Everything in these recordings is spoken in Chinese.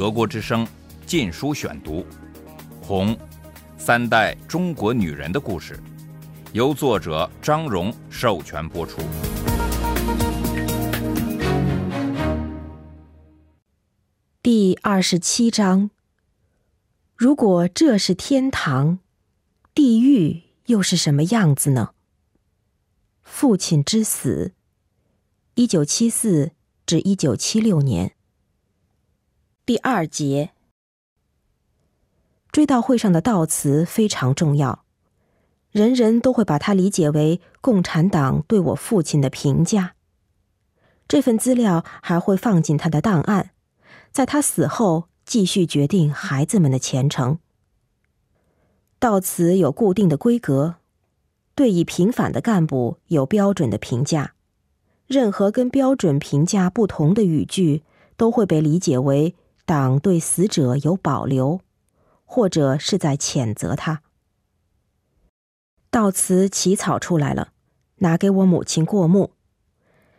德国之声《禁书选读》，《红》，三代中国女人的故事，由作者张荣授权播出。第二十七章：如果这是天堂，地狱又是什么样子呢？父亲之死，一九七四至一九七六年。第二节，追悼会上的悼词非常重要，人人都会把它理解为共产党对我父亲的评价。这份资料还会放进他的档案，在他死后继续决定孩子们的前程。悼词有固定的规格，对已平反的干部有标准的评价，任何跟标准评价不同的语句都会被理解为。党对死者有保留，或者是在谴责他。悼词起草出来了，拿给我母亲过目，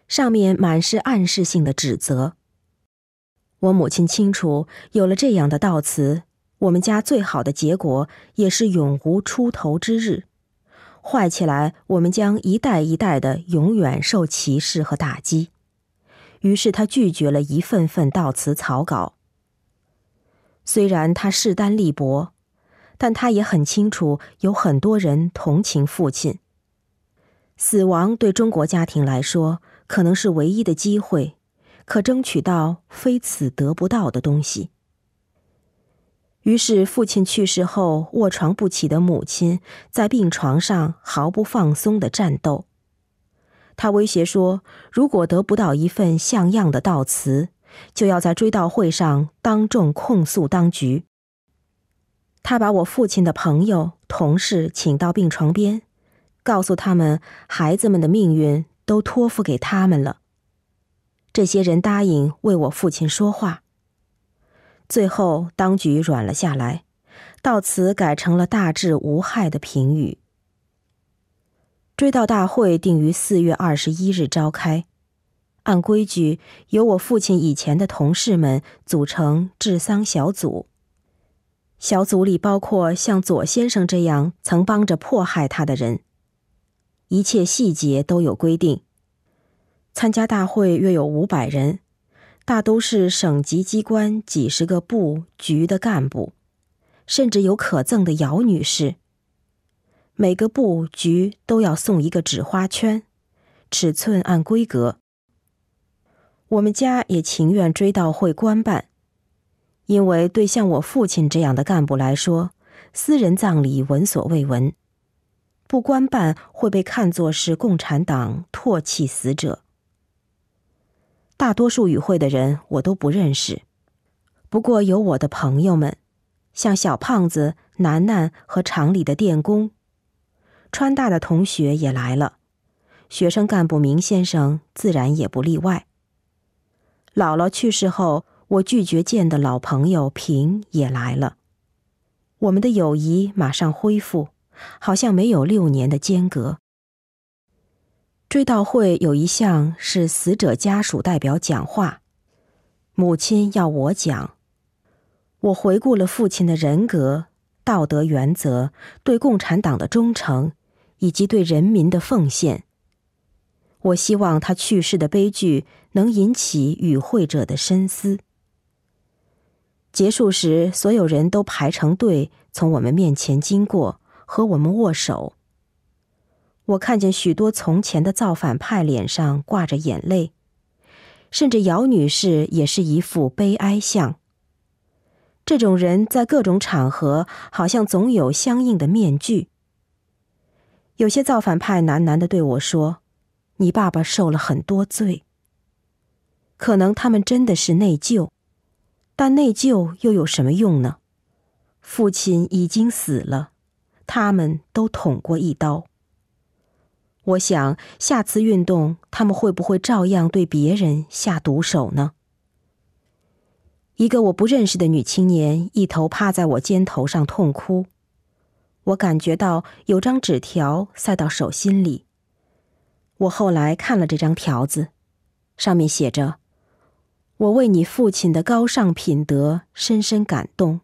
上面满是暗示性的指责。我母亲清楚，有了这样的悼词，我们家最好的结果也是永无出头之日；坏起来，我们将一代一代的永远受歧视和打击。于是，他拒绝了一份份悼词草稿。虽然他势单力薄，但他也很清楚，有很多人同情父亲。死亡对中国家庭来说，可能是唯一的机会，可争取到非此得不到的东西。于是，父亲去世后，卧床不起的母亲在病床上毫不放松的战斗。他威胁说：“如果得不到一份像样的悼词。”就要在追悼会上当众控诉当局。他把我父亲的朋友、同事请到病床边，告诉他们孩子们的命运都托付给他们了。这些人答应为我父亲说话。最后，当局软了下来，悼词改成了大致无害的评语。追悼大会定于四月二十一日召开。按规矩，由我父亲以前的同事们组成治丧小组。小组里包括像左先生这样曾帮着迫害他的人。一切细节都有规定。参加大会约有五百人，大都是省级机关几十个部局的干部，甚至有可赠的姚女士。每个部局都要送一个纸花圈，尺寸按规格。我们家也情愿追悼会官办，因为对像我父亲这样的干部来说，私人葬礼闻所未闻，不官办会被看作是共产党唾弃死者。大多数与会的人我都不认识，不过有我的朋友们，像小胖子、楠楠和厂里的电工，川大的同学也来了，学生干部明先生自然也不例外。姥姥去世后，我拒绝见的老朋友平也来了。我们的友谊马上恢复，好像没有六年的间隔。追悼会有一项是死者家属代表讲话，母亲要我讲。我回顾了父亲的人格、道德原则、对共产党的忠诚，以及对人民的奉献。我希望他去世的悲剧能引起与会者的深思。结束时，所有人都排成队从我们面前经过，和我们握手。我看见许多从前的造反派脸上挂着眼泪，甚至姚女士也是一副悲哀相。这种人在各种场合好像总有相应的面具。有些造反派喃喃的对我说。你爸爸受了很多罪，可能他们真的是内疚，但内疚又有什么用呢？父亲已经死了，他们都捅过一刀。我想下次运动，他们会不会照样对别人下毒手呢？一个我不认识的女青年一头趴在我肩头上痛哭，我感觉到有张纸条塞到手心里。我后来看了这张条子，上面写着：“我为你父亲的高尚品德深深感动。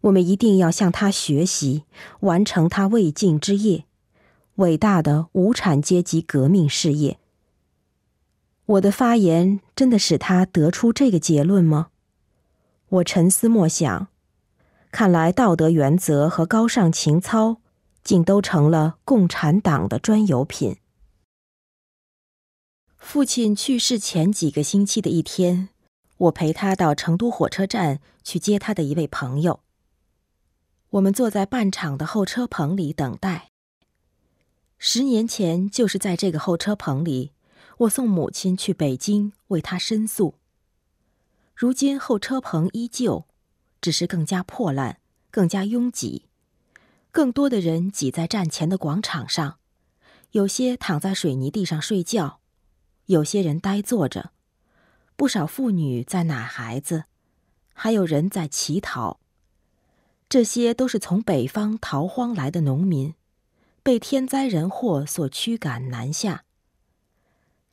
我们一定要向他学习，完成他未尽之业——伟大的无产阶级革命事业。我的发言真的使他得出这个结论吗？我沉思默想，看来道德原则和高尚情操，竟都成了共产党的专有品。父亲去世前几个星期的一天，我陪他到成都火车站去接他的一位朋友。我们坐在半场的候车棚里等待。十年前，就是在这个候车棚里，我送母亲去北京为她申诉。如今候车棚依旧，只是更加破烂，更加拥挤，更多的人挤在站前的广场上，有些躺在水泥地上睡觉，有些人呆坐着，不少妇女在奶孩子，还有人在乞讨。这些都是从北方逃荒来的农民，被天灾人祸所驱赶南下。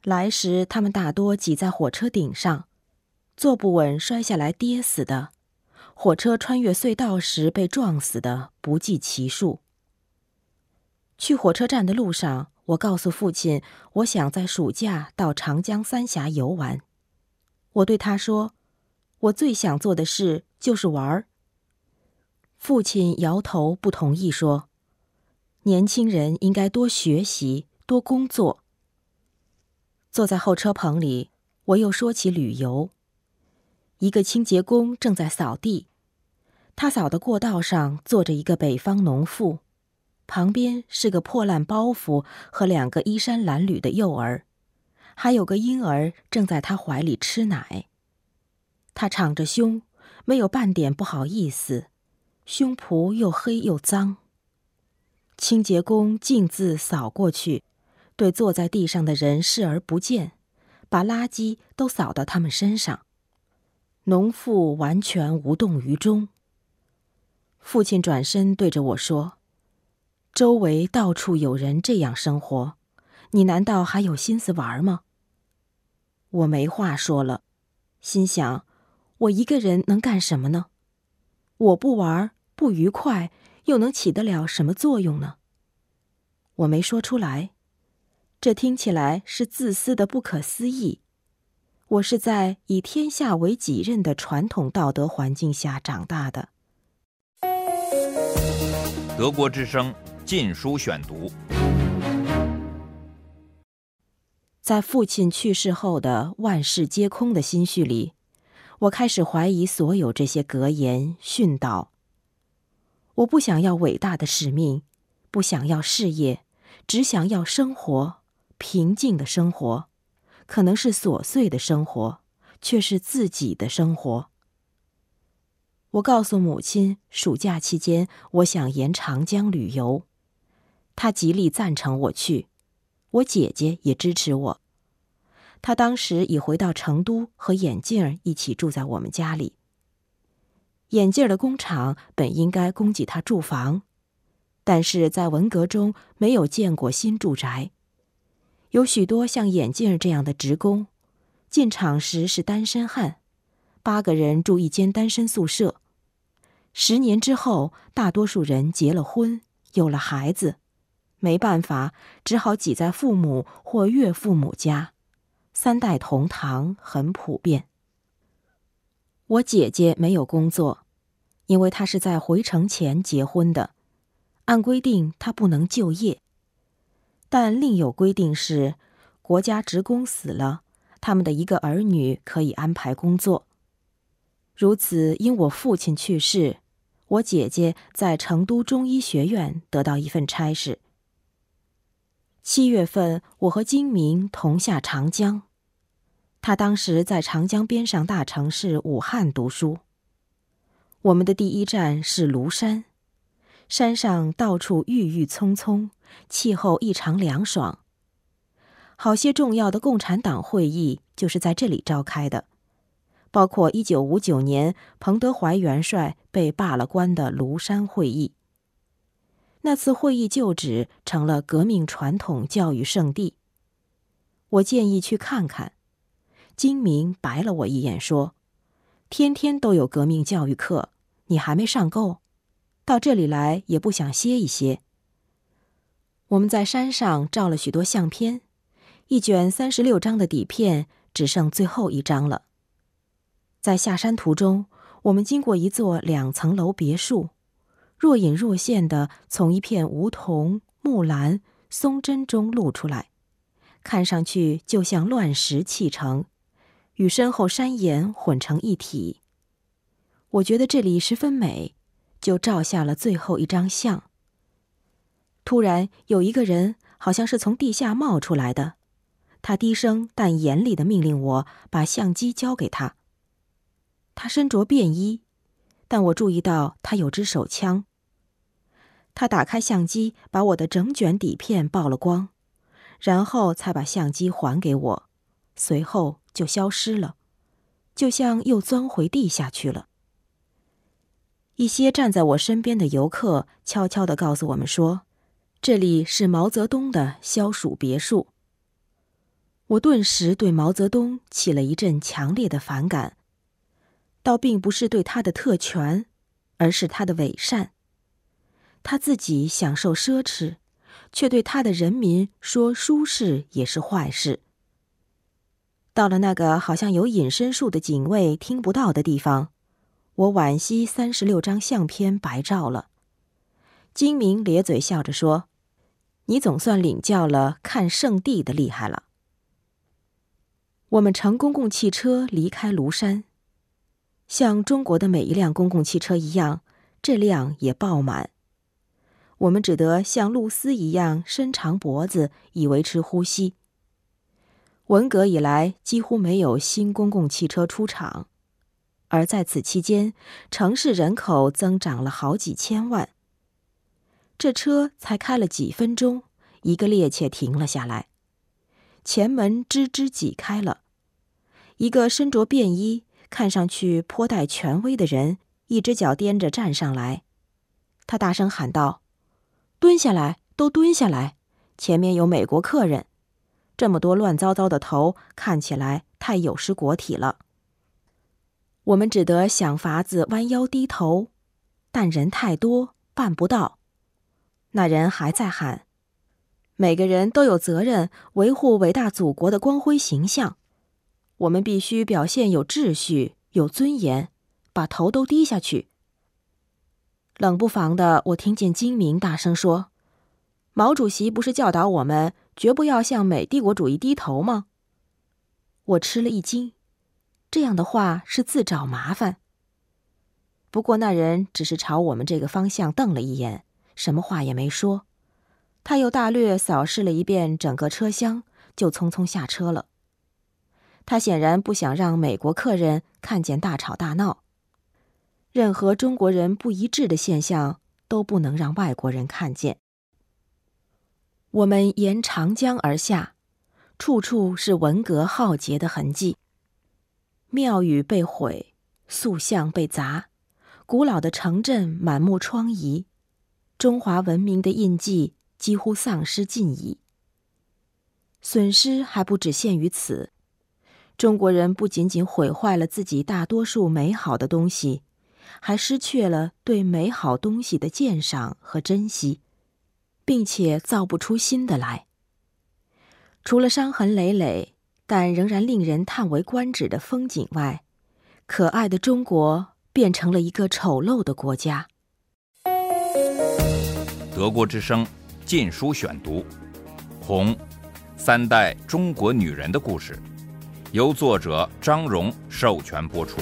来时，他们大多挤在火车顶上，坐不稳摔下来跌死的；火车穿越隧道时被撞死的不计其数。去火车站的路上，我告诉父亲，我想在暑假到长江三峡游玩。我对他说：“我最想做的事就是玩儿。”父亲摇头不同意，说：“年轻人应该多学习，多工作。”坐在候车棚里，我又说起旅游。一个清洁工正在扫地，他扫的过道上坐着一个北方农妇，旁边是个破烂包袱和两个衣衫褴褛的幼儿，还有个婴儿正在他怀里吃奶。他敞着胸，没有半点不好意思。胸脯又黑又脏。清洁工径自扫过去，对坐在地上的人视而不见，把垃圾都扫到他们身上。农妇完全无动于衷。父亲转身对着我说：“周围到处有人这样生活，你难道还有心思玩吗？”我没话说了，心想：我一个人能干什么呢？我不玩不愉快，又能起得了什么作用呢？我没说出来，这听起来是自私的不可思议。我是在以天下为己任的传统道德环境下长大的。德国之声《禁书选读》，在父亲去世后的万事皆空的心绪里。我开始怀疑所有这些格言训导。我不想要伟大的使命，不想要事业，只想要生活，平静的生活，可能是琐碎的生活，却是自己的生活。我告诉母亲，暑假期间我想沿长江旅游，他极力赞成我去，我姐姐也支持我。他当时已回到成都，和眼镜儿一起住在我们家里。眼镜儿的工厂本应该供给他住房，但是在文革中没有建过新住宅。有许多像眼镜儿这样的职工，进厂时是单身汉，八个人住一间单身宿舍。十年之后，大多数人结了婚，有了孩子，没办法，只好挤在父母或岳父母家。三代同堂很普遍。我姐姐没有工作，因为她是在回城前结婚的，按规定她不能就业。但另有规定是，国家职工死了，他们的一个儿女可以安排工作。如此，因我父亲去世，我姐姐在成都中医学院得到一份差事。七月份，我和金明同下长江。他当时在长江边上大城市武汉读书。我们的第一站是庐山，山上到处郁郁葱葱，气候异常凉爽。好些重要的共产党会议就是在这里召开的，包括一九五九年彭德怀元帅被罢了官的庐山会议。那次会议旧址成了革命传统教育圣地。我建议去看看。金明白了我一眼，说：“天天都有革命教育课，你还没上够？到这里来也不想歇一歇？”我们在山上照了许多相片，一卷三十六张的底片只剩最后一张了。在下山途中，我们经过一座两层楼别墅，若隐若现的从一片梧桐、木兰、松针中露出来，看上去就像乱石砌成，与身后山岩混成一体。我觉得这里十分美，就照下了最后一张相。突然，有一个人好像是从地下冒出来的，他低声但严厉的命令我把相机交给他。他身着便衣，但我注意到他有支手枪。他打开相机，把我的整卷底片曝了光，然后才把相机还给我，随后就消失了，就像又钻回地下去了。一些站在我身边的游客悄悄地告诉我们说。这里是毛泽东的消暑别墅。我顿时对毛泽东起了一阵强烈的反感，倒并不是对他的特权，而是他的伪善。他自己享受奢侈，却对他的人民说舒适也是坏事。到了那个好像有隐身术的警卫听不到的地方，我惋惜三十六张相片白照了。金明咧嘴笑着说。你总算领教了看圣地的厉害了。我们乘公共汽车离开庐山，像中国的每一辆公共汽车一样，这辆也爆满。我们只得像露丝一样伸长脖子以维持呼吸。文革以来几乎没有新公共汽车出厂，而在此期间，城市人口增长了好几千万。这车才开了几分钟，一个趔趄停了下来，前门吱吱挤开了，一个身着便衣、看上去颇带权威的人，一只脚踮着站上来，他大声喊道：“蹲下来，都蹲下来！前面有美国客人，这么多乱糟糟的头，看起来太有失国体了。”我们只得想法子弯腰低头，但人太多，办不到。那人还在喊：“每个人都有责任维护伟大祖国的光辉形象，我们必须表现有秩序、有尊严，把头都低下去。”冷不防的，我听见金明大声说：“毛主席不是教导我们绝不要向美帝国主义低头吗？”我吃了一惊，这样的话是自找麻烦。不过那人只是朝我们这个方向瞪了一眼。什么话也没说，他又大略扫视了一遍整个车厢，就匆匆下车了。他显然不想让美国客人看见大吵大闹，任何中国人不一致的现象都不能让外国人看见。我们沿长江而下，处处是文革浩劫的痕迹：庙宇被毁，塑像被砸，古老的城镇满目疮痍。中华文明的印记几乎丧失尽矣。损失还不只限于此，中国人不仅仅毁坏了自己大多数美好的东西，还失去了对美好东西的鉴赏和珍惜，并且造不出新的来。除了伤痕累累但仍然令人叹为观止的风景外，可爱的中国变成了一个丑陋的国家。德国之声《禁书选读》，《红》，三代中国女人的故事，由作者张荣授权播出。